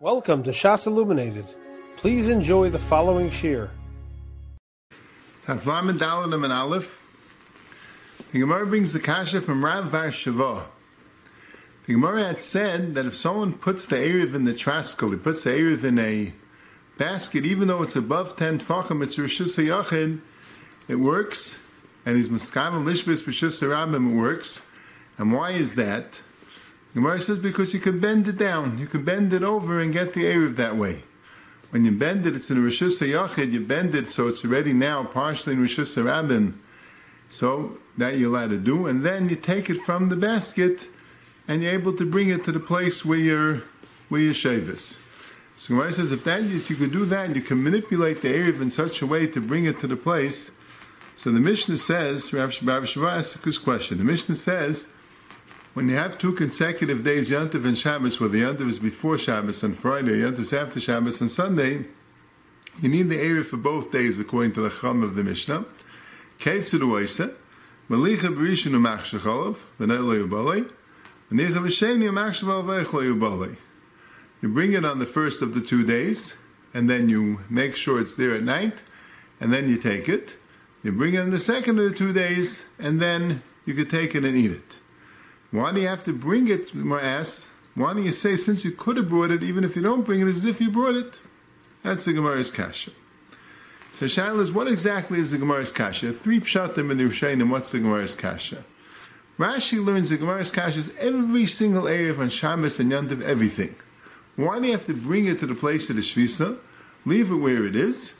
Welcome to Shas Illuminated. Please enjoy the following shir. Havlam and and Aleph. The Gemara brings the kasha from Rav Var Shava. The Gemara had said that if someone puts the Erev in the traskel, he puts the Erev in a basket, even though it's above 10 tfachim, it's Rishus HaYachid, it works, and he's Miskam and Lishbis HaRabim, it works. And why is that? Gemara says because you can bend it down, you can bend it over and get the Erev that way. When you bend it, it's in a Rishus HaYachid, you bend it so it's already now partially in Rishus HaRabim. So that you're allowed to do, and then you take it from the basket and you're able to bring it to the place where you're where you're shavis. So Gemara says if that if you could do that, you can manipulate the Erev in such a way to bring it to the place. So the Mishnah says, Rav Shabbat this question. The Mishnah says, when you have two consecutive days, Yantav and Shabbos, where the Yantav is before Shabbos and Friday, Yantav is after Shabbos and Sunday, you need the Erev for both days according to the Chum of the Mishnah. Ketzid Uwaisa, Malicha Berishon Umach Shecholov, V'nei Lo Malicha V'sheni Umach Shecholov You bring it on the first of the two days, and then you make sure it's there at night, and then you take it. You bring it on the second of the two days, and then you can take it and eat it. Why do you have to bring it, more asked? Why don't you say, since you could have brought it, even if you don't bring it, as if you brought it? That's the Gemara's kasha. So Shaila is, what exactly is the Gemara's kasha? Three pshatim in the what's the Gemara's kasha? Rashi learns the Gemara's kasha is every single area on Shabbos and Yantiv, everything. Why do you have to bring it to the place of the Shvisa? Leave it where it is.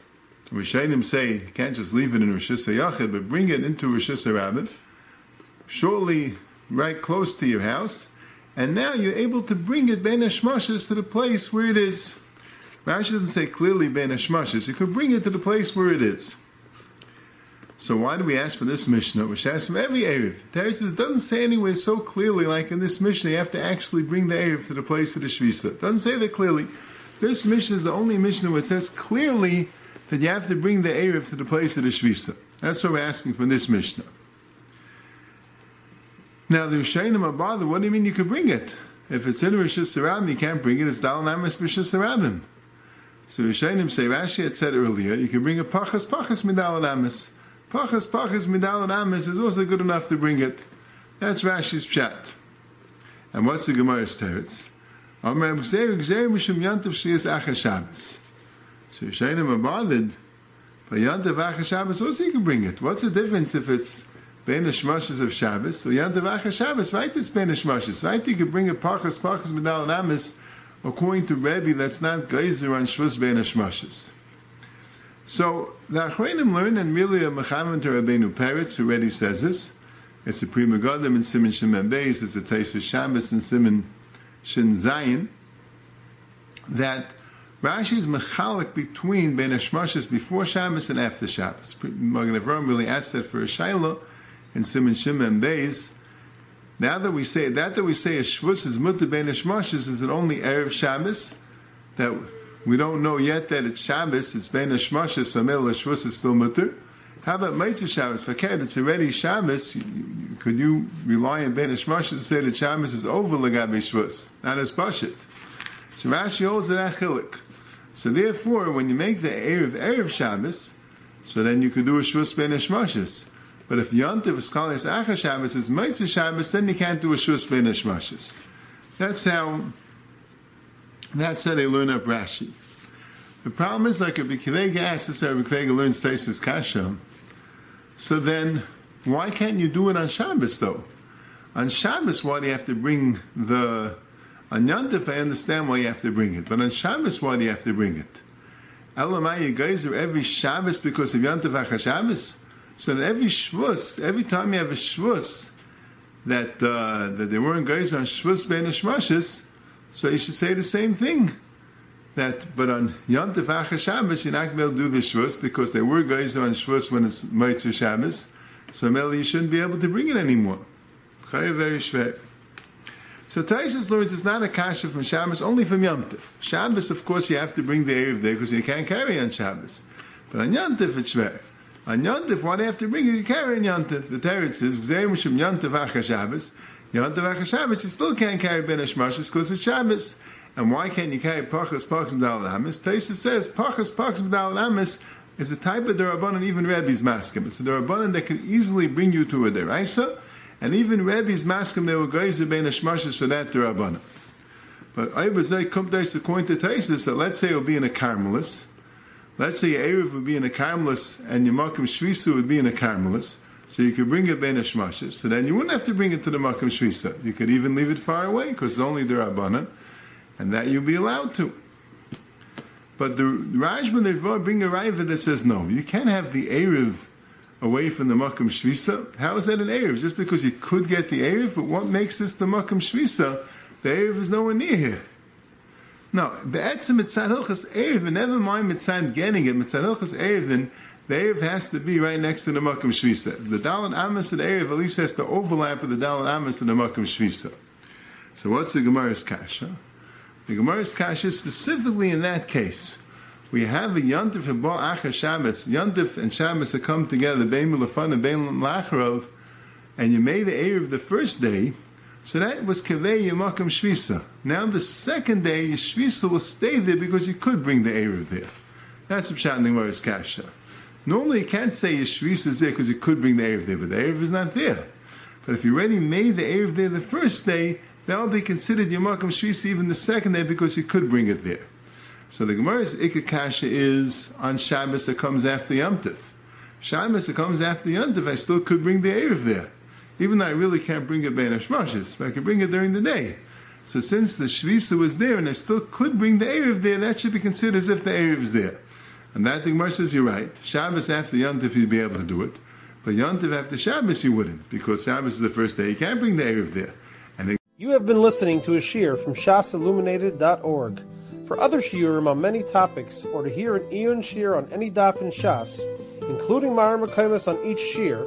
Rishonim say you can't just leave it in Rosh Hashanah, but bring it into Rosh Hashanah. Shortly, right close to your house, and now you're able to bring it Ben Hashmashas to the place where it is. Rashi doesn't say clearly Ben Hashmashas. You could bring it to the place where it is. So why do we ask for this Mishnah, which asks from every Erev? It doesn't say anywhere so clearly, like in this Mishnah, you have to actually bring the Erev to the place of the Shvisa. It doesn't say that clearly. This Mishnah is the only Mishnah where it says clearly that you have to bring the Erev to the place of the Shvisa. That's what we're asking from this Mishnah. Now the Rishonim are bothered. What do you mean you could bring it? If it's in Rosh Hashanah, you can't bring it. It's Dal Namas Rosh Hashanah. So Rishonim say Rashi had said earlier, you can bring a pachas pachas midal namas. Pachas pachas midal namas is also good enough to bring it. That's Rashi's chat. And what's the Gemara's teretz? So Rishonim are bothered. But yantav achas Shabbos also you can bring it. What's the difference if it's Ben Hashmashas of Shabbos. So Yantav Acha Shabbos, right? It's Ben Hashmashas, right? You could bring a Pachas, Pachas Medal and Amis, according to Rebbe, that's not Geyser on Shvus Ben Hashmashas. So the Achreinim learn, and really a Mechavan to Rabbeinu Peretz, already says this. It's a Pri Megadim in Simon Shimon Beis, it's a Taisa Shabbos in Simon Shin that Rashi is mechalik between Ben Hashmashas before Shabbos and after Shabbos. Magen Avram really asked that for a Shiloh, in Simon Shimon Beis. Now that we say that that we say a shvus is mutter ben hashmashis, is it only erev Shabbos? That we don't know yet that it's Shabbos, it's ben hashmashis, so mele shvus is still mutter. How about Mitzvah Shabbos? Fakir, it's already Shabbos. Could you rely on Ben Hashmashis to say that Shabbos is over Lagabe Shvus? Not as Bashit. So Rashi holds that Achilik. So therefore, when you make the Erev Erev Shabbos, so then you could do a Shvus Ben Hashmashis. But if Yontiv is calling Acha Shabbos is Mitzvah Shabbos, then you can't do a Shus Ben Hashmashis. That's how. That's how they learn up Rashi. The problem is like if Bikivega asks us, Bikivega learns Taisus Kasha. So then, why can't you do it on Shabbos though? On Shabbos, why do you have to bring the on Yontif, I understand why you have to bring it, but on Shabbos, why do you have to bring it? Elamai, you guys are every Shabbos because of Yontif Acha Shabbos. So that every shvus, every time you have a shvus, that uh, that they weren't guys on shvus ben shmashes, so you should say the same thing. That, but on Yontif Acha Shabbos, you're not going to be able to do the shvus because they were guys on shvus when it's Mitzvah Shabbos. So Meli, you shouldn't be able to bring it anymore. Very, very schwer. So Taisus learns it's not a kasha from Shabbos, only from Yontif. Shabbos, of course, you have to bring the Erev there because you can't carry on Shabbos. But on Yontif, it's schwer. On Yontif, why do you have to bring it? You carry in Yontif. The Teretz is, Gzeir Shem Yontif Acha Shabbos. Yontif Acha Shabbos, you still can't carry Ben Hashmashis because it's Shabbos. And why can't you carry pachas pachas medal amis? Taisa says pachas pachas medal amis is a type of derabanan even Rebbe's maskim. It's a derabanan that can easily bring you to a deraisa, and even Rebbe's maskim they were geizer bein hashmashis for that derabanan. But I would say come to according to Taisus that let's say it'll be in a carmelis. Let's say Erev would be in a carmelis and your makim shvisu would be in a carmelis. So you could bring it bein hashmashis. So then you wouldn't have to bring it to the makim shvisa. You could even leave it far away because it's only derabanan and that you'd be allowed to. But the Rajman Rivah bring a raiva that says no, you can't have the Erev away from the Makam Shvisa. How is that an Erev? Just because you could get the Erev, but what makes this the Makam Shvisa? The Erev is nowhere near here. No, Be'etzim Mitzad Hilchas Erev, and never mind Mitzad getting it, Mitzad Hilchas then the Erev has to be right next to the Makam Shvisa. The Dalan Amos the Erev at least has to overlap with the Dalan Amos and the Makam Shvisa. So what's the Gemara's Kasha? The Gemara's Kasha is specifically in that case. We have a Yontif and Bo Acha Shabbos. Yontif and Shabbos have come together, Bein Milafan and Bein Lacharov, and you made the Erev the first day, so that was Kaveh Yamakam Shvisa. Now the second day, Shvisa will stay there because you could bring the Erev there. That's the Gemara's Kasha. Normally you can't say Shvisa is there because you could bring the Erev there, but the Erev is not there. But if you already made the Erev there the first day, that will be considered Yamakam Shvisa even the second day because you could bring it there. So the Gemara's Ikakasha is on Shabbos that comes after Yom Tif. Shabbos that comes after Yom Tif, I still could bring the Erev there. Even though I really can't bring it Bein Hashmashis, but I can bring it during the day. So since the Shvisa was there and I still could bring the Erev there, that should be considered as if the Erev is there. And that the Gemara says you're right. Shabbos after Yom Tif you'd be able to do it. But Yom Tif after Shabbos you wouldn't, because Shabbos is the first day. You can't bring the Erev there. And You have been listening to a shear from shasilluminated.org. For other shiurim on many topics, or to hear an iyun shear on any daf in Shas, including mareh mekomos on each shear,